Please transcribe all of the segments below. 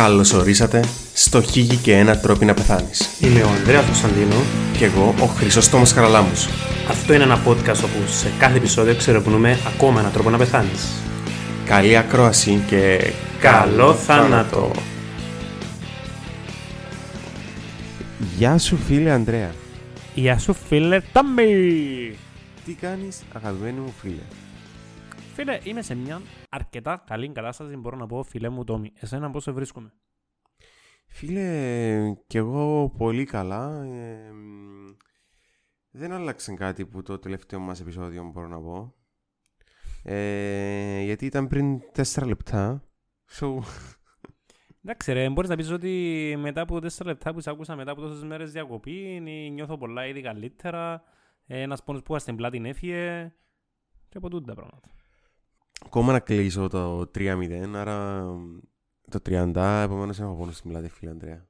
Καλώς ορίσατε στο Χίγη και ένα τρόπο να πεθάνεις. Είμαι ο Ανδρέας Κωνσταντίνο. Και εγώ ο Χρυσόστομος Χαραλάμους. Αυτό είναι ένα podcast όπου σε κάθε επεισόδιο ξερευνούμε ακόμα έναν τρόπο να πεθάνεις. Καλή ακρόαση και Καλό θάνατο! Γεια σου φίλε Ανδρέα. Γεια σου φίλε Τάμπι! Τι κάνεις αγαπημένη μου φίλε; Φίλε, είμαι σε μια αρκετά καλή κατάσταση, μπορώ να πω, φίλε μου Τόμι. Εσένα πώς σε βρίσκομαι. Φίλε, κι εγώ πολύ καλά. Ε, μ, δεν άλλαξε κάτι που το τελευταίο μας επεισόδιο μπορώ να πω. Ε, γιατί ήταν πριν 4 λεπτά. So, Εντάξει ρε, μπορείς να πεις ότι μετά από 4 λεπτά που σε άκουσα μετά από τόσες μέρες διακοπή νιώθω πολλά ήδη καλύτερα, ε, ένας πόνος που στην πλάτη έφυγε και από τούτα πράγματα. Ακόμα να κλείσω το 3-0, άρα το 30, επομένως έχω πόνο στην πλάτη φίλε Ανδρέα.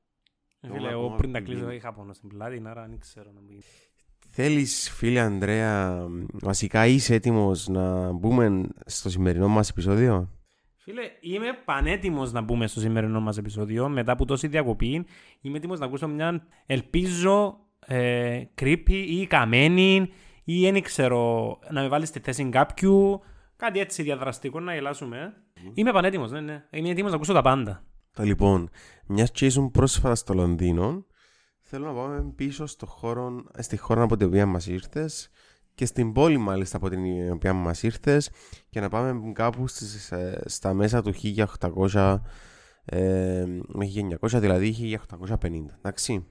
Φίλε, Όλα εγώ ακόμα πριν τα που κλείσω γίνει. είχα πόνο στην πλάτη, άρα δεν ξέρω να μην... Θέλεις φίλε Ανδρέα, βασικά είσαι έτοιμος να μπούμε στο σημερινό μας επεισόδιο; Φίλε, είμαι πανέτοιμος να μπούμε στο σημερινό μας επεισόδιο μετά από τόση διακοπή. Είμαι έτοιμος να ακούσω μια, ελπίζω, ε, creepy ή καμένη ή δεν ξέρω, να με βάλεις στη θέση κάποιου. Κάτι έτσι διαδραστικό να γελάσουμε. ε. Είμαι πανέτοιμος, ναι, ναι. Είμαι έτοιμος να ακούσω τα πάντα. Το λοιπόν, μιας και ήσουν πρόσφατα στο Λονδίνο, θέλω να πάμε πίσω στο χώρο, στη χώρα από την οποία μας ήρθες και στην πόλη μάλιστα από την οποία μας ήρθες και να πάμε κάπου στις, ε, στα μέσα του 1800 ε, μέχρι 1900, δηλαδή 1850, εντάξει.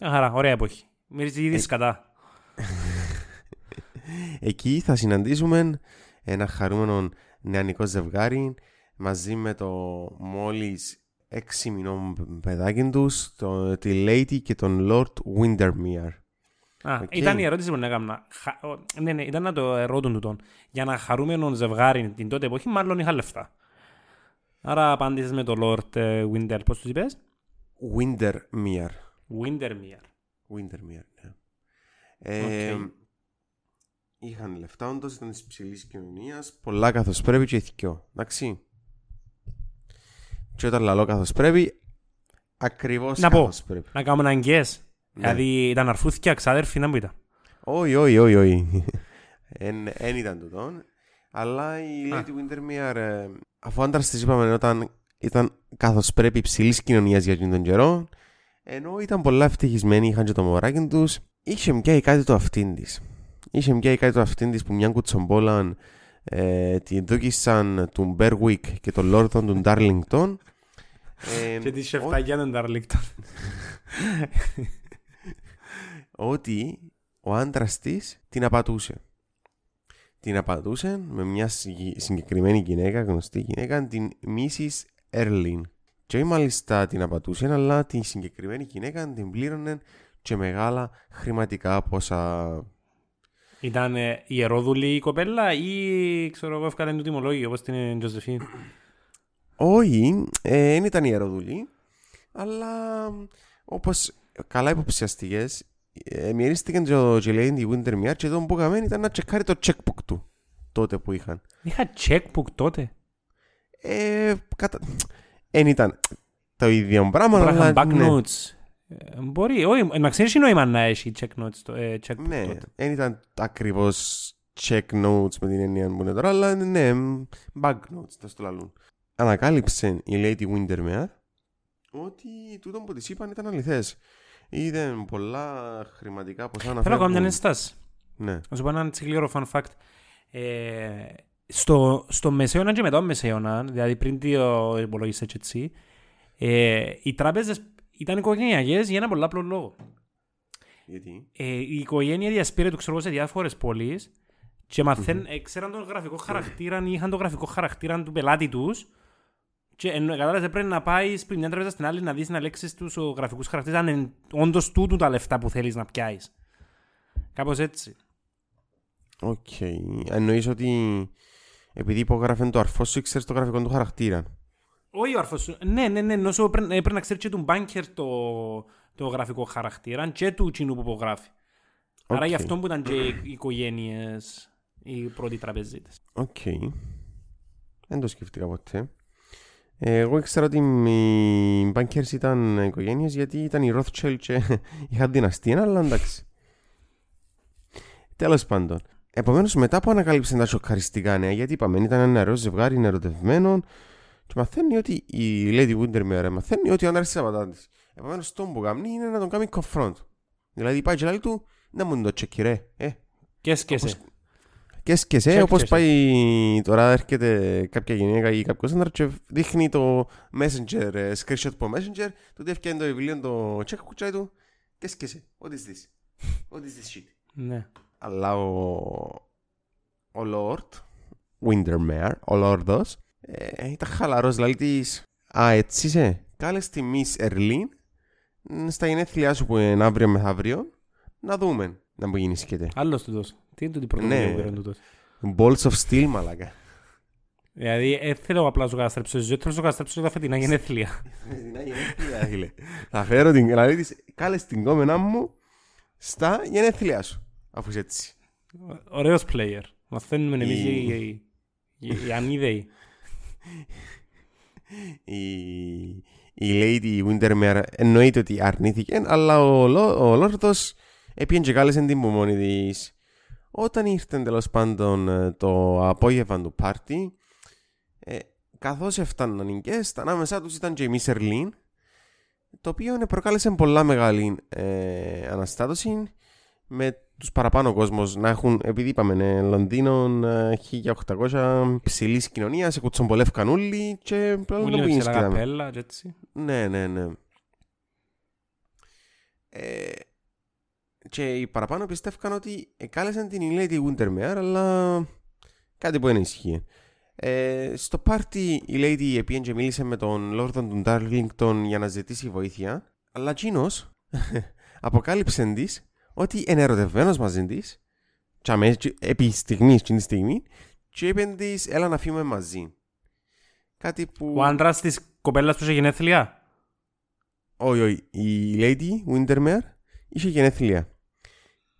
Μια χαρά, ωραία εποχή. Μυρίζεις ήδη Ε, σκατά. Εκεί θα συναντήσουμε ένα χαρούμενο νεανικό ζευγάρι μαζί με το μόλις έξι μηνών παιδάκι τους, το, τη Lady και τον Lord Windermere. Α, οκ. Ήταν η ερώτηση που να έκανα. Χα- ο- Ναι, ναι, ήταν να το ερώτουν του τον. Για να χαρούμενο ζευγάρι την τότε εποχή, μάλλον είχα λεφτά. Άρα απάντησες με το Lord ε, Winter, πώς τους είπες; Windermere. Windermere. Windermere, ναι. Ε, Οκ. Είχαν λεφτά όντως, ήταν της ψηλής κοινωνίας, πολλά καθώς πρέπει και ηθικιό, εντάξει. Και όταν λαλώ καθώς πρέπει, ακριβώς Να πω. καθώς πρέπει. Να κάνουμε έναν guess. Ναι. Δηλαδή ήταν αρφούθηκια, ξάδερφοι, να μου ήταν. Όχι, όχι, όχι, όχι. Εν, εν ήταν τούτο. Αλλά η Α. Lady Windermere, ε, αφού άντρας της είπαμε όταν ήταν καθώς πρέπει υψηλής κοινωνίας για εκείνον τον καιρό, ενώ ήταν πολλά ευτυχισμένοι, είχαν και το μωράκι τους, είχε μια κάτι το αυτήν της. Είχε μια κάτι το αυτήν της που μια κουτσομπόλα ε, την δούκισαν του Berwick και τον Λόρδον του Darlington. Ε, Και τη ό- σεφταγιά των Darlington. ότι ο άντρας της την απατούσε. Την απατούσε με μια συγκη- συγκεκριμένη γυναίκα, γνωστή γυναίκα, την Mrs. Erlin. Και όχι μάλιστα την απατούσε, αλλά την συγκεκριμένη γυναίκα την πλήρωνε και μεγάλα χρηματικά πόσα. Ήταν ε, ιερόδουλη η κοπέλα ή ξέρω εγώ έφκανε το τιμολόγιο όπως την Τζοζεφίν; Όχι, ε, δεν ήταν ιεροδουλή, αλλά όπως καλά υποψιαστικές, ε, μοιρίστηκαν και ο Τζελέιν τη Wintermere και εδώ που έκαμε ήταν να τσεκάρει το checkbook του τότε που είχαν. Είχα checkbook τότε; Ε, κατα... Εν ήταν το ίδιο πράγμα, Μπορεί να αλλά είχαν back ναι, notes. Ε, Μπορεί, όχι, να ξέρεις νόημα να έχει check notes, το- ε, checkbook ναι, τότε. εν ήταν ακριβώς check notes με την έννοια που είναι τώρα, αλλά ναι, back notes, θα στο λαλούν. Ανακάλυψε η Lady Windermere ότι τούτο που της είπαν ήταν αληθές. Είδε πολλά χρηματικά ποσά να Θέλω να κάνω μια φεύγουν. ενστάση. Ναι. Να σου πω ένα έτσι γλύωρο fun fact. Ε, στο, στο μεσαίωνα και μετά το μεσαίωνα, δηλαδή πριν το υπολογιστές και έτσι, ε, οι τράπεζες ήταν οικογενειακές για ένα πολύ απλό λόγο. Γιατί; Ε, η οικογένεια διασπήρε του ξέρω εγώ, σε διάφορες πόλεις και μαθαίν, ε, ξέραν τον γραφικό χαρακτήρα ή είχαν τον γραφικό χαρακτήρα του πελάτη τους και ενώ, κατάλαβες πρέπει να πάεις πριν μια τράπεζα στην άλλη να δεις να ελέξεις τους ο γραφικούς χαρακτήρες αν είναι όντως τούτου τα λεφτά που θέλεις να πιάσεις. Κάπως έτσι. Οκ. Εννοείς ότι επειδή υπογράφει το αρφό σου, ξέρεις το γραφικό του χαρακτήρα. Όχι ο αρφός σου. Ναι, ναι, ναι. Νόσο πρέπει, πρέπει να ξέρεις και του banker το, το γραφικό χαρακτήρα και του κοινού που υπογράφει. Άρα Οκ. γι' αυτό που ήταν και οι οικογένειες οι πρώτοι τραπεζίτες. Οκ. Δεν το σκέφτηκα ποτέ. Ε, Εγώ ήξερα ότι οι bankers ήταν οικογένειες γιατί ήταν οι Rothschild και είχαν δυναστεία, αλλά εντάξει. Τέλος πάντων. Επομένως μετά που ανακάλυψε τα σοκαριστικά νέα, γιατί είπαμε ήταν ένα νεαρό ζευγάρι, είναι ερωτευμένο και μαθαίνει ότι η Lady Windermere μαθαίνει ότι ο άντρας της απατάτης. Επομένως τον που κάνει είναι να τον κάνει confront. Δηλαδή πάει και λέει του, να μου το τσεκι ρε. Ε, Και έσκεσαι. Όπως- και έσκεσαι, Check, όπως check, check. πάει τώρα έρχεται κάποια γυναίκα ή κάποιος άντρα και δείχνει το messenger, ε, screenshot από messenger, τότε έφτιανε το βιβλίο το check κουτσάει του και έσκεσαι. What is this? What is this shit? Ναι. Αλλά ο, ο Lord Windermere, ο Λόρδος, ε, ήταν χαλαρός, δηλαδή της «Α, έτσι είσαι, κάλες τη Miss Ερλίν μ, στα γενέθλιά σου που είναι αύριο μεθαύριο, να δούμε να μου γίνει σκέτε». Άλλος τούτος. Τι είναι τούτη η πρωτοβουλία Ναι. που πήραν τούτος. Balls of steel, μαλάκα. Δηλαδή, ε, θέλω απλά να σου καταστρέψω τη ζωή, θέλω να σου καταστρέψω τα φετινά γενέθλια. Φετινά γενέθλια, φίλε. Θα φέρω την, δηλαδή της, κάλες την κόμενά μου στα γενέθλιά σου, αφού είσαι έτσι. Ωραίος player. Μαθαίνουμε εμείς Η- οι, οι, οι, οι ανίδεοι. Η, η Lady Windermere εννοείται ότι αρνήθηκε, αλλά ο, Λο- ο Λόρδος έπιεν και κάλεσε την που μόνη της. Όταν ήρθε τέλος πάντων ε, το απόγευμα του πάρτι, ε, καθώς έφταναν οι guest, ανάμεσά τους ήταν και η Miss Erlin, το οποίο ε, προκάλεσε πολλά μεγάλη ε, αναστάτωση με τους παραπάνω κόσμος να έχουν, επειδή είπαμε, ε, Λονδίνο ε, 1800 ψηλής κοινωνίας, σε κουτσομπολεύκαν όλοι και πλέον Όλοι δεν με πήγαινε ψηλά σκητάμε. καπέλα και έτσι. Ναι, ναι, ναι. Ε, και οι παραπάνω πιστεύκαν ότι εκάλεσαν την η Lady Windermere, αλλά κάτι που δεν ισχύει. Ε, στο πάρτι η Lady επίεν και μίλησε με τον Λόρδον του Darlington για να ζητήσει βοήθεια, αλλά εκείνος αποκάλυψε της ότι είναι ερωτευμένος μαζί της και αμέ- και επί στιγμής, εκείνη τη στιγμή και είπε της έλα να φύγουμε μαζί. Κάτι που... Ο άντρας της κοπέλας που είχε γενέθλια; Όχι, όχι. Η Lady Windermere είχε γενέθλια.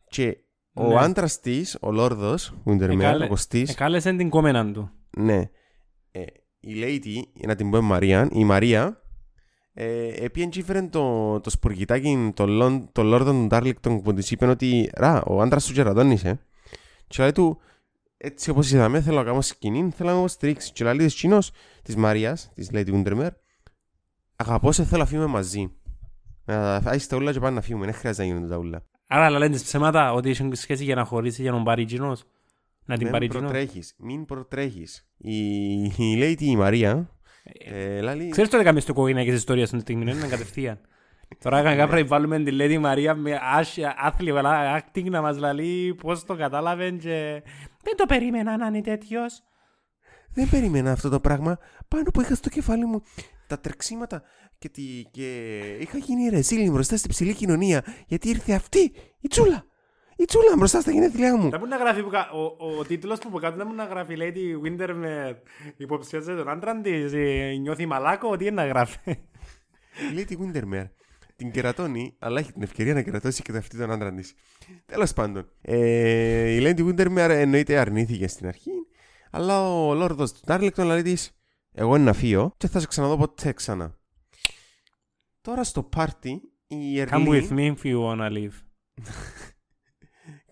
Και ο Ναι. άντρας της, ο Λόρδος Windermere, Εκάλε- ο Κωστή, Εκάλεσε την κόμενα του. ναι. Ε, η Lady, να την πούμε Μαρία, η Μαρία, ε, έπιεν και ήφερε το, το σπουργητάκι, το, λον- το Λόρδο του Ντάρλικτον που της είπε ότι «Ρα, ο άντρας σου γεραδόνησε». Και λέει του, έτσι όπως είδαμε, θέλω να κάνω σκηνή, θέλω να μου στηρίξει. Και λέει της κοινός της Μαρίας, της Lady Windermere, αγαπώ σε θέλω να φύγουμε μαζί. Να φάεις τα ούλα και πάνε να φύγουμε, δεν χρειάζεται να γίνονται τα ούλα. Άρα αλλά λένε τις ψέματα ότι είχε σχέση για να χωρίσει για να τον πάρει εκείνος. Να την πάρει Μην εκείνος. προτρέχεις, μην προτρέχεις. Η, η Lady η Μαρία, ε, λάλη, Ξέρεις τότε καμίες του οικογενειακές ιστορίες στην στιγμή, είναι κατευθείαν. Τώρα κανένα πρέπει να βάλουμε τη Lady Μαρία με άσια- άθλιο καλά acting να μας λέει πώς το κατάλαβε και... Δεν το περίμενα να είναι τέτοιος. Δεν περίμενα αυτό το πράγμα. Πάνω που είχα στο κεφάλι μου τα τρεξίματα και, τη... και είχα γίνει ρεζίλη μπροστά στην ψηλή κοινωνία. Γιατί ήρθε αυτή η τσούλα. Η τσούλα μπροστά στα γενέθλιά μου. Θα μπορεί να γράφει που κα- ο, ο, ο τίτλος που από κάτω να μπορεί να γράφει Lady Winter με υποψιάζεται τον άντρα της, ε, νιώθει μαλάκο, τι είναι να γράφει. Η Lady Windermere την κερατώνει, αλλά έχει την ευκαιρία να κερατώσει και αυτή τον άντρα της. Τέλος πάντων. Ε, η Lady Windermere εννοείται αρνήθηκε στην αρχή, αλλά ο Λόρδος του Ντάρλεκτον λέει της: Εγώ είναι να φύγω και θα σε ξαναδώ ποτέ ξανά. Τώρα στο πάρτι η Come with Ερλίν. me if you wanna leave.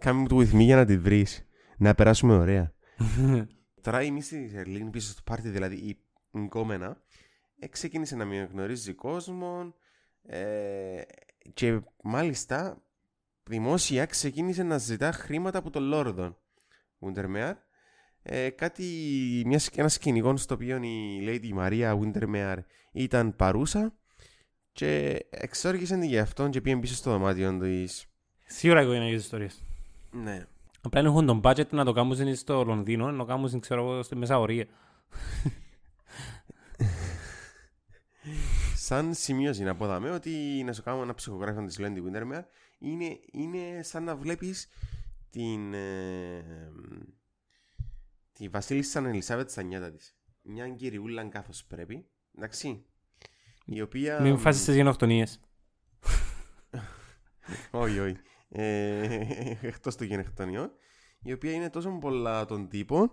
Come with me για να τη βρεις. Να περάσουμε ωραία. Τώρα η μίση τη Ερλίν πίσω στο πάρτι, δηλαδή η γκόμενα, ε, ξεκίνησε να με γνωρίζει κόσμο ε, και μάλιστα δημόσια ξεκίνησε να ζητά χρήματα από τον Λόρδον Windermere. Ε, κάτι, μιας, ένας σκηνικό στο οποίο η Lady Maria Windermere ήταν παρούσα και εξόργησε την για αυτόν και πήγε πίσω στο δωμάτιο της. Σίγουρα οικογενειακές ιστορίες. Ναι. Απλά δεν έχουν τον budget να το κάνουν στο Λονδίνο, να το κάνουν ξέρω εγώ στη Μεσαωρία. Σαν σημείωση να πω δάμε ότι να σου κάνω ένα ψυχογράφημα της Lady Windermere είναι, είναι σαν να βλέπεις την ε, τη βασίλισσα Ελισάβετ στα νιάτα της. Μια κυριούλα καθώς πρέπει, εντάξει, η οποία... Μην φάσεις στις γενοκτονίες. όχι, όχι. Ε, εκτός των γενεκτονιών, η οποία είναι τόσο πολλά των τύπων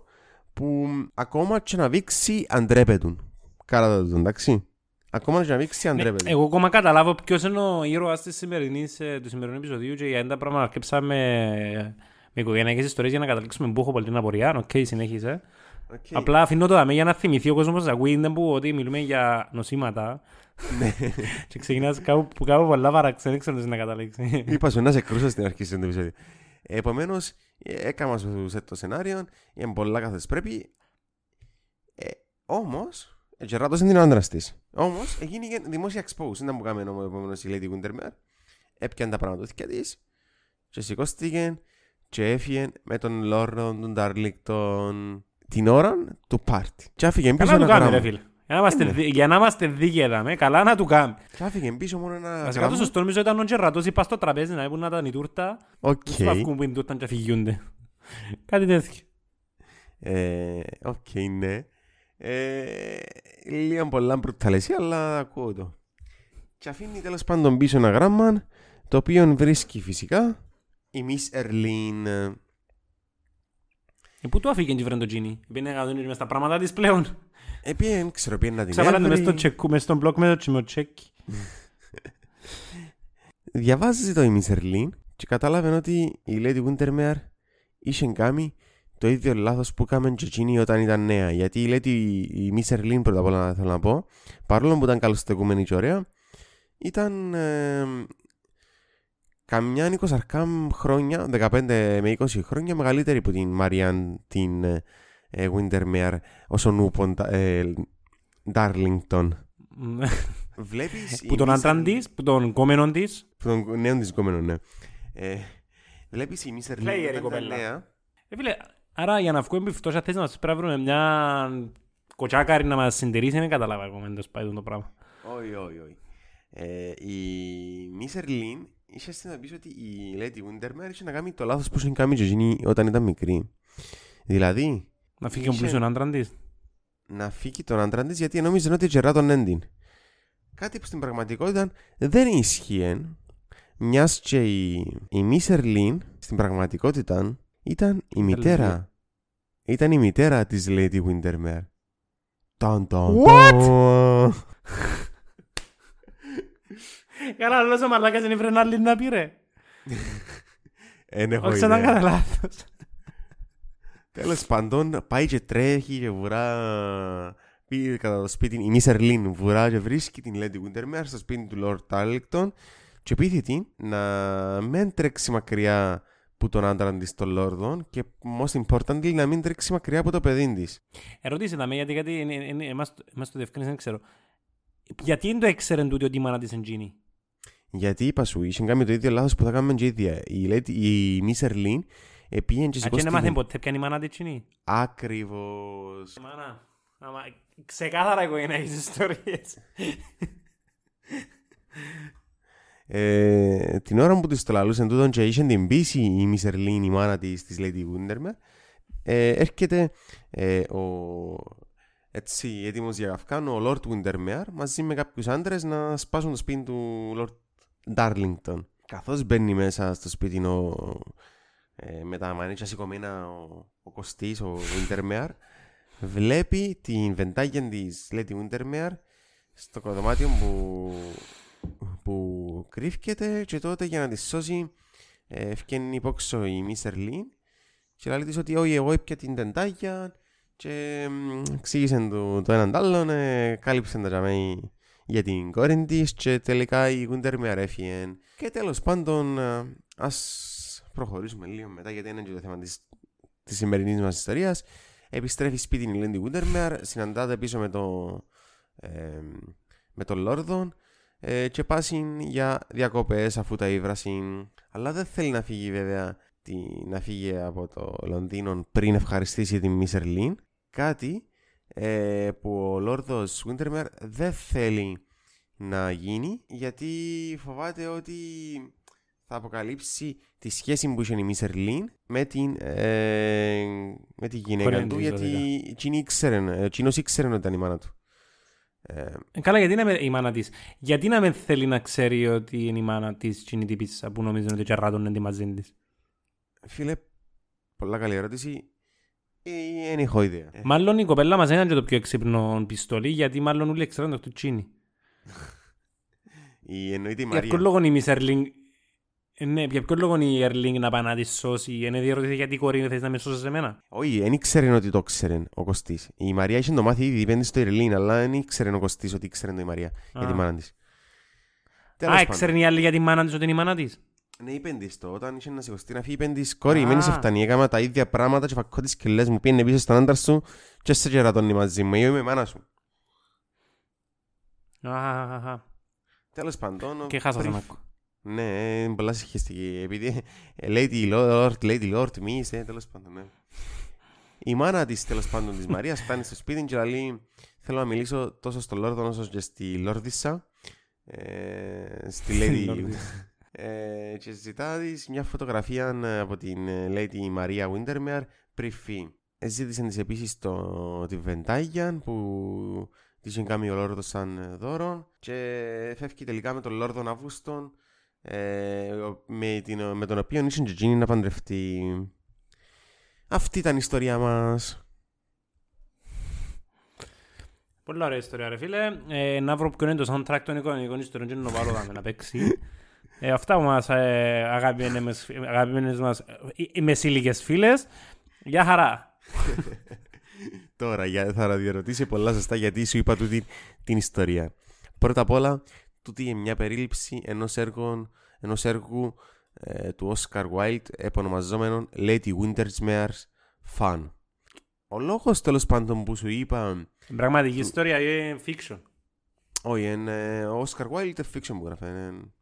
που ακόμα και να δείξει αντρέπετουν. Κάρα το εντάξει. Ακόμα και να μην ξιαντρέπεται. Ναι, εγώ ακόμα καταλάβω ποιος είναι ο ήρωας της σημερινής, ε, του σημερινού επεισοδίου και για τα πράγματα να αρκέψαμε με οικογενειακές ιστορίες για να καταλήξουμε που έχω πολύ την απορία. Οκ, συνέχισε. Okay. Απλά αφήνω το δαμέ για να θυμηθεί ο κόσμος να ακούει δεν που ότι μιλούμε για νοσήματα Ναι. και ξεκινάς κάπου, που κάπου πολλά παραξένει ξέρω να καταλήξεις. Είπα σου να σε κρούσα στην αρχή του επεισόδιο. Επομένως, έκανα σου σε το σενάριο, είναι πολλά καθώς πρέπει. Ε, Όμως, κεράτωσε την άντρας της. Όμως, έγινε δημόσια expose. Δεν ήταν που κάμε ο επόμενο η Lady Windermere. Έπιανε τα πραγματοθήκια της, και σηκώστηκε, και έφυγε με τον Λόρδο του Ντάρλικτον την ώρα του πάρτι. Και άφηγε πίσω Καλά να ένα του κάνει ρε γράμμα. φίλε. Για να είμαστε Ε, ναι. δι- Για να είμαστε δίκαιοι δαμέ, καλά να του κάνει. Και άφηγε πίσω μόνο ένα Βασικά το γράμμα. σωστό νομίζω ήταν ο Γεράτος είπα στο τραπέζι να έπουν να ήταν η τούρτα Οκ. Τους βαφκούν που είναι τούρτα και αφηγιούνται. Κάτι τέτοιο. Ε, Οκ, ναι. Ε, Λίγο πολλά μπρουταλεσί, αλλά ακούω το. Και αφήνει τέλος πάντων πίσω ένα γράμμα, το οποίο βρίσκει φυσικά η Miss Erlin. Ε, Πού το αφήγε και βρέν το Genie. Πήγαινε να δουν μες τα πράγματα της πλέον. Επειδή δεν ξέρω, πήγαινε να την Ξαβάλα το μες στο έβρει. τσεκού, μες στον μπλοκ μες το τσιμοτσέκι. Διαβάζεις το η Miss Erlin και κατάλαβε ότι η Lady Wintermere είχε κάνει το ίδιο λάθος που έκαμε και εκείνη όταν ήταν νέα. Γιατί η Lady η Miss Erlin πρώτα απ' όλα θέλω να πω, παρόλο που ήταν καλοστεκούμενη και ωραία, ήταν ε, καμιά 20 χρόνια, 15 με 20 χρόνια μεγαλύτερη από την Μαριάν την ε, ε, Wintermere όσον ούπον ε, Darlington. Βλέπεις η Που τον Miss άντραν Erlin- της, που τον κόμενον της. που τον νέον της κόμενο, ναι. Ε, βλέπεις η Miss Erlin Player η όταν ήταν κοπέλα. νέα, Ε, φίλε, άρα για να βγούμε από φτώχεια θες να μας πρέπει να βρούμε μια κοτσάκαρη να μας συντηρήσει, δεν καταλάβα εγώ μεν το σπάει το πράγμα. Όχι, όχι, όχι. Ε, η Miss Erlin είχε συνειδητοποιήσει ότι η Lady Windermere είχε να κάνει το λάθος που είχε κάνει και εκείνη όταν ήταν μικρή. Δηλαδή, Να φύγει ο Είχε- πλούσιον άντραν της; να φύγει τον άντρα της γιατί νόμιζε ότι γερά τον έντυν. Κάτι που στην πραγματικότητα δεν ισχύει, μιας και η, η Miss Erlin στην πραγματικότητα ήταν η μητέρα. Ήταν η μητέρα της Lady Windermere. Ταν, ταν, What? ταν. Καλά, άλλος ο μαλάκας δεν ήφερε άλλη να πει ρε. Εν έχω Όχι, ήταν ιδέα. κατά λάθος. Τέλος πάντων, πάει και τρέχει και βουρά πήγε κατά το σπίτι, η Miss Erlin βουρά και βρίσκει την Lady Windermere στο σπίτι του Lord Tarleton και πείθει την να μην τρέξει μακριά που τον άντρα της των Λόρδων και most importantly να μην τρέξει μακριά από το παιδί της. Ερωτήσε τα με γιατί, γιατί είναι- είναι- είναι- εμάς το- εμάς το διευκρίνησε, δεν ξέρω. Γιατί δεν το έξερε τούτο ότι η μάνα της είναι Genie. Γιατί είπα σου, είχε κάνει το ίδιο λάθος που θα κάνουμε και η ίδια. Η, Lady, η Miss Erlin πήγαινε και Αν και δεν μάθει σηκώστηκε ποτέ ποια είναι η μάνα της Genie. ακριβώς. Μάνα, άμα ξεκάθαρα οικογενειακές ιστορίες. Ε, την ώρα που της το λαλούσαν τούτον και είχε την πίση η Miss Erlin, η μάνα της, της Lady Windermere, ε, έρχεται ε, ο έτσι έτοιμος για καυκάν ο Lord Windermere μαζί με κάποιους άντρες να σπάσουν το σπίτι του Lord Darlington. Καθώς μπαίνει μέσα στο σπίτι ο, ε, με τα μανίτσια σηκωμένα ο, ο Κωστής, ο Windermere, βλέπει την βεντάγια της Lady Windermere στο δωμάτιο που, που κρύφκεται και τότε για να τη σώσει ε, ευκαινεί υπόξω η Miss Erlin και λέει της ότι όχι εγώ έπια την τεντάγια και μ, εξήγησε το, το έναν τ' άλλον, ε, κάλυψε τα τζαμί για την κόρη της και τελικά η Winter με αρέφυγε. Και τέλος πάντων ε, ας προχωρήσουμε λίγο μετά γιατί είναι και το θέμα της, της σημερινής μας ιστορίας. Επιστρέφει σπίτι η Λέντι Wintermere, συναντάται πίσω με το, ε, με τον Λόρδον ε, και πάσουν για διακοπές αφού τα ήβρασαν. Αλλά δεν θέλει να φύγει βέβαια τη, να φύγει από το Λονδίνο πριν ευχαριστήσει την Miss Erlin. Κάτι ε, που ο Λόρδος Wintermere δεν θέλει να γίνει γιατί φοβάται ότι θα αποκαλύψει τη σχέση που είχε η Miss Erlin με την, ε, με τη γυναίκα Κόρη του της, γιατί βέβαια. εκείνη ήξερε, ε, εκείνος ήξερε ότι ήταν η μάνα του. Ε, Ε, Καλά, γιατί να με, η μάνα της. Γιατί να με θέλει να ξέρει ότι είναι η μάνα της Genie τύπης που νομίζει ότι τσαρράτων είναι τη μαζί της; Φίλε, πολλά καλή ερώτηση. Δεν έχω ιδέα. Ε, Μάλλον η κοπέλα μας είναι και το πιο έξυπνο πιστολί, γιατί μάλλον όλοι ξέρουν το τσίνι. η- Εννοείται η Για ποιον Μαρία. λόγο η Miss Erling... Ε, Ναι, για ποιον λόγο η Erling να πάει να τη σώσει; Είναι διερωτηθεί γιατί η κόρη θες να με σώσεις εμένα; Όχι, δεν ήξερε ότι το ξέρε ο Κωστής. Η Μαρία είχε το μάθει ήδη πέντε στο Ιρλίν, αλλά δεν ήξερε ο Κωστής ότι ήξερε το η Μαρία για τη Α. μάνα της. Α, έξερε η άλλη για τη μάνα της ότι είναι η μάνα της; Ναι, είπεν της το, όταν είχε να σηκωστεί να φύγει, είπεν της κόρη, Α. μένεις φτάνει, έκανα τα ίδια πράγματα και φακώ τις κελές μου, πήγαινε πίσω στον άντρα σου και σε κερατώνει μαζί μου, εγώ είμαι η μάνα σου. Αχαχαχα. Τέλος πάντων, Και χάσα πριν- τον άκου. Ναι, είναι πολλά συγχυστική, επειδή ε, Lady Lord, Lady Lord, μη είσαι, τέλος πάντων, ναι. Η μάνα της, τέλος πάντων, της Μαρίας φτάνει στο σπίτι και λέει θέλω να μιλήσω τόσο στο Λόρδο όσο και στη Λόρδισσα, ε, στη Lady... Λόρδισσα. ε, και ζητάς της μια φωτογραφία ε, από την ε, Lady Μαρία Windermere πριν φύγει. Ε, Ζήτησε της επίσης το, τη Βεντάγια που της είχε κάνει ο Λόρδος σαν ε, δώρο και φεύγει τελικά με τον Λόρδον Αύγουστον ε, ο- με, την, με τον οποίο είχε και εκείνη να παντρευτεί. Αυτή ήταν η ιστορία μας. Πολύ ωραία ιστορία ρε φίλε. Ε, να βρω ποιο είναι το soundtrack των εικονικών ιστοριών και να το βάλω δάμε να παίξει. Ε, αυτά που μας ε, αγαπημένες, μας- αγαπημένες μας ε, οι μεσήλικες φίλες. Γεια χαρά. Τώρα για, θα διαρωτήσει πολλά σωστά γιατί σου είπα τούτη την ιστορία. Πρώτα απ' όλα, τούτη είναι μια περίληψη ενός έργου, ενός έργου ε, του Oscar Wilde επωνομαζόμενον Lady Windermere's Fun. Ο λόγος τέλος πάντων που σου είπα Η πραγματική ιστορία είναι fiction; όχι, είναι, ε, ο Oscar Wilde είναι fiction που γράφει. Είναι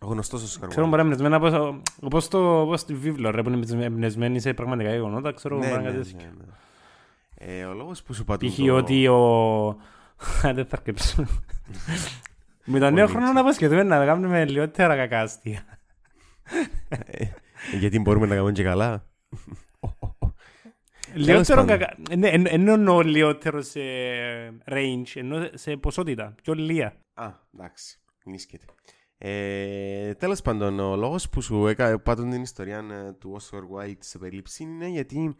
ο γνωστός Oscar Ξέρω Wilde. μπορεί να είναι εμπνευσμένα όπως, όπως, το, όπως τη βίβλο ρε που είναι εμπνευσμένη σε πραγματικά γεγονότα. Ξέρω Ναι, μπορεί να ναι, είναι ναι, κάτι τέτοιο. ναι. Ε, ο λόγος που σου πατούν Π.χ. ότι ο... Α, Δεν θα αρκεψω. Με τον νέο Πολύ χρόνο να αποσχεθούμε να κάνουμε λιγότερα κακά αστεία. Ε, γιατί μπορούμε να κάνουμε και καλά. Λιγότερο πάντων. κακά. Ναι, εν- εν εννοώ λιγότερο σε range, ενώ σε ποσότητα. Πιο λία. Α, εντάξει. Νίσκεται. Ε, τέλος πάντων, ο λόγος που σου έκα πάντων την ιστορία ε, του Oscar Wilde σε περίληψη είναι γιατί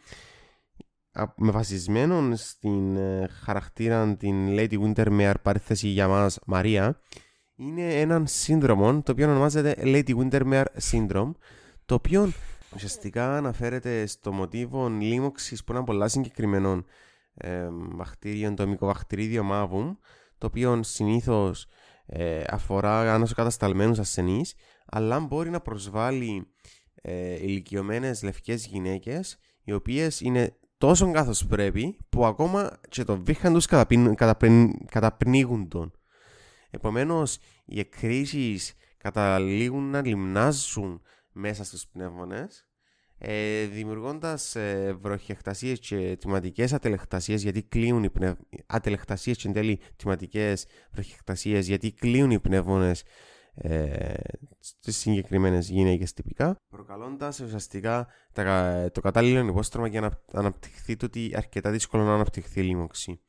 α, με βασισμένο στην ε, χαρακτήρα την Lady Windermere παρέθεση για μας Μαρία είναι έναν σύνδρομο το οποίο ονομάζεται Lady Windermere Syndrome το οποίο ουσιαστικά αναφέρεται στο μοτίβο λίμωξης που είναι πολλά συγκεκριμένων ε, βακτήριων, το μικοβακτηρίδιο μάβουμ το οποίο συνήθως ε, αφορά ανασοκατασταλμένους ασθενείς αλλά μπορεί να προσβάλλει ε, ηλικιωμένες λευκές γυναίκες οι οποίες είναι τόσο καθώς πρέπει που ακόμα και το βήχαν τους καταπιν, καταπιν, καταπνίγουν τον. Επομένως οι εκκρίσεις καταλήγουν να λιμνάζουν μέσα στους πνεύμονες ε, δημιουργώντας ε, βροχιεκτασίες και τιματικές ατελεκτασίες γιατί κλείουν οι πνευ... ατελεκτασίες και εν τέλει τιματικές βροχιεκτασίες γιατί κλείουν οι πνεύμονες ε, στις συγκεκριμένες γυναίκες τυπικά προκαλώντας ουσιαστικά τα, κα- το κατάλληλο υπόστρωμα για να αναπτυχθεί το ότι αρκετά δύσκολο να αναπτυχθεί η λίμωξη.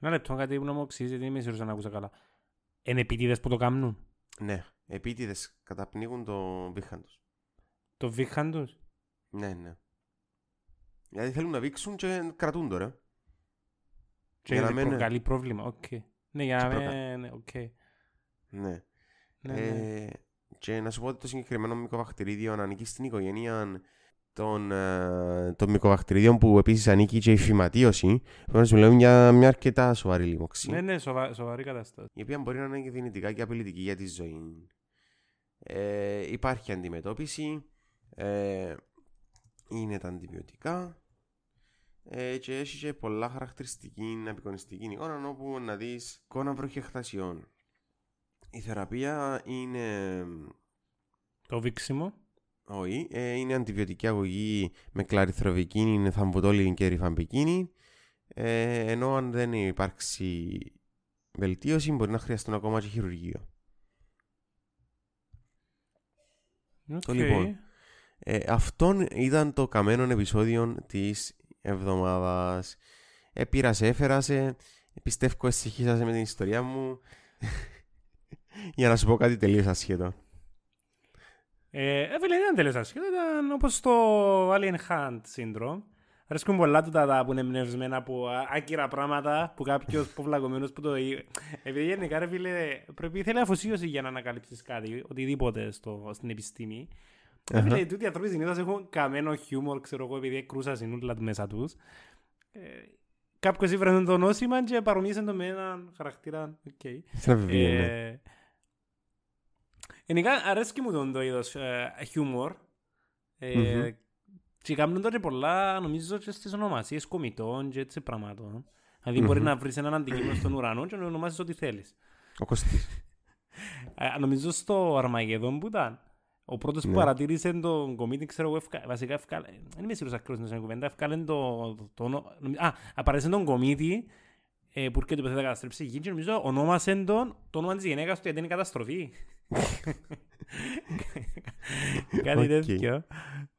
Ένα λεπτό, κάτι που να μου οξύζει, γιατί είμαι σίγουρος να άκουσα καλά. Είναι επίτηδες που το κάνουν; Ναι, επίτηδες καταπνίγουν το βήχαν τους. Το βήχαν τους. Ναι, ναι. Δηλαδή θέλουν να βήξουν και κρατούν τώρα. Και Για να γιατί μην- προκαλεί πρόβλημα. Οκ. Ναι, για να Και προκα- μην... ναι, οκ. Ναι. Ναι, ναι. Ε, και να σου πω ότι το συγκεκριμένο μυκοβακτηρίδιο ανήκει στην οικογένεια των, ε, των μυκοβακτηρίδιων που επίσης ανήκει και η φυματίωση. Πρέπει να μιλάμε για μια αρκετά σοβαρή λίμωξη. Ναι, ναι, σοβα- σοβαρή κατάσταση. η οποία μπορεί να είναι και δυνητικά και απειλητική για τη ζωή. Ε, υπάρχει αντιμετώπιση, ε, είναι τα αντιβιωτικά ε, και έχει και πολλά χαρακτηριστική απεικονιστική εικόνα όπου να δεις εικόνα βροχιεχθασιών. Η θεραπεία είναι, Το βήξιμο. όχι, ε, είναι αντιβιωτική αγωγή με κλαριθροβικίνη, θαμβουτόλινη και ριφαμπικίνη ε, ενώ αν δεν υπάρξει βελτίωση μπορεί να χρειαστούν ακόμα και χειρουργείο. Οκ. λοιπόν. Ε, αυτόν ήταν το καμένο επεισόδιο της εβδομάδας. Επήρα σε, έφερα σε. Πιστεύω εσύχυσα σε με την ιστορία μου. Για να σου πω κάτι τελείως ασχέτο. Ε, ε, φίλε, δεν ήταν τελείως ασχέτω. Ήταν όπως το Alien Hand Syndrome. Αρέσκουν πολλά τούτα τα που είναι εμπνευσμένα από α- άκυρα πράγματα που κάποιος ποβλακωμένος που το... εί- Επειδή γενικά ρε φίλε πρέπει θέλει αφοσίωση για να ανακαλύψεις κάτι, οτιδήποτε στο, στην επιστήμη. Ρε Αχα. Φίλε, τούτοι οι άνθρωποι συνήθως έχουν καμένο χιούμορ, ξέρω εγώ, επειδή κρούσαν ούλα του μέσα τους. Ε, κάποιος ήβρε το νόσημα και παρομοίησαν το με έναν χαρακτήρα. οκ. Σε ένα βιβλίο, ναι. Ε, Γενικά αρέσκει μου τον το είδος ε, χιούμορ. Ε, Μμμ. Και κάνουν τότε πολλά, νομίζω, και στις ονομασίες κομιτών και έτσι πραγμάτων. Δηλαδή μπορεί Μμμ. να βρεις έναν αντικείμενο στον ουρανό και να ονομάσεις ό,τι θέλεις. Ο Κωστής. Ε, νομίζω στο Αρμαγεδόν που ήταν, ο πρώτος που Ναι. παρατήρησε τον κομίτη, ξέρω εγώ, ευκα... βασικά ευκάλε... Δεν είμαι σίγουρος ακριβώς στην κουβέντα, ευκάλε το... το, το, ονο- νομι- Α, απαρέσει τον κομίτη ε, που έρχεται που θέλει να καταστρέψει η γη και νομίζω ονόμασε τον το όνομα της γυναίκας του γιατί είναι η καταστροφή. Κάτι Οκ. τέτοιο.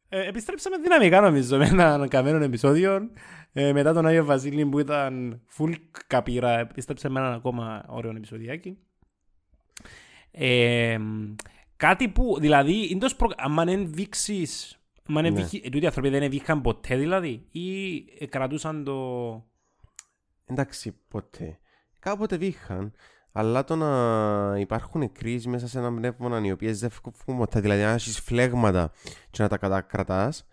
Ε, επιστρέψαμε δυναμικά νομίζω με έναν καμένο επεισόδιο. Ε, μετά τον Άγιο Βασίλη που ήταν full καπήρα, επιστρέψαμε με έναν ακόμα ωραίο επεισοδιάκι. Ε, κάτι που, δηλαδή, είναι το σπρο... αν δεν δείξεις, αν δεν Ναι. δείχει- ε, τούτοι οι άνθρωποι δεν δείχαν ποτέ δηλαδή, ή ε, κρατούσαν το... Εντάξει, ποτέ. Κάποτε βήχαν, αλλά το να υπάρχουν κρίσεις μέσα σε ένα πνεύμα οι οποίες δεν φεύγουν ποτέ, δηλαδή να έχεις φλέγματα και να τα κατακρατάς,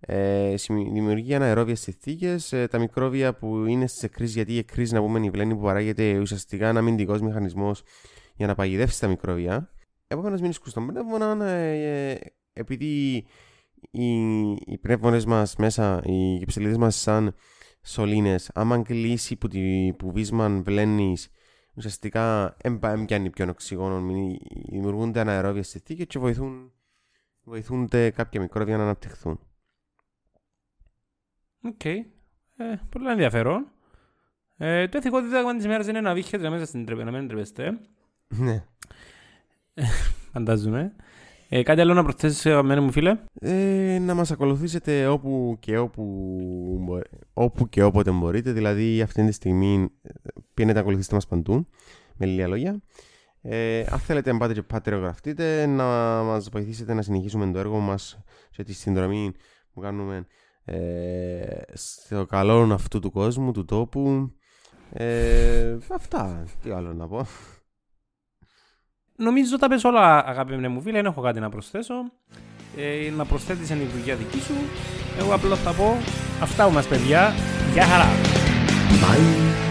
ε, σημει- δημιουργεί αναερόβιες συνθήκες, ε, τα μικρόβια που είναι σε κρίση, γιατί η κρίση να πούμε η πλένη που παράγεται ουσιαστικά ένα αμυντικός μηχανισμός για να παγιδεύσει τα μικρόβια. Επομένως μην ισκούς τον πνεύμα, ε, ε, επειδή οι, οι πνεύμονες μας μέσα, οι κυψελίδες μας σαν σωλήνες, άμα κλείσει που, τη, που βίσμαν βλένεις, ουσιαστικά έμπιανει πιο οξυγόνο, μη- δημιουργούνται αναερόβιες συνθήκες και βοηθούν, βοηθούνται κάποια μικρόβια να αναπτυχθούν. Οκ. Ε, πολύ ενδιαφέρον. Ε, το ηθικό δίδαγμα της ημέρας είναι να βήχετε μέσα στην τρεπέ, να μην ντρέπεστε. Ναι. Φαντάζομαι. Ε, κάτι άλλο να προσθέσεις, αγαπημένο μου φίλε; Ε, να μας ακολουθήσετε όπου και, όπου, μπο- όπου και όποτε μπορείτε. Δηλαδή αυτή τη στιγμή ε, πήγαινετε να ακολουθήσετε μας παντού. Με λίγα λόγια. Ε, αν θέλετε να πάτε και πάτε γραφτείτε να μας βοηθήσετε να συνεχίσουμε το έργο μας και τη συνδρομή που κάνουμε ε, στο καλό αυτού του κόσμου, του τόπου. Ε, αυτά. Τι άλλο να πω. Νομίζω τα πες όλα, αγαπημένε μου φίλε, δεν έχω κάτι να προσθέσω. Ε, να προσθέτεις είναι η δουλειά δική σου. Εγώ απλώς θα πω αυτά που μας παιδιά. Γεια χαρά! Bye.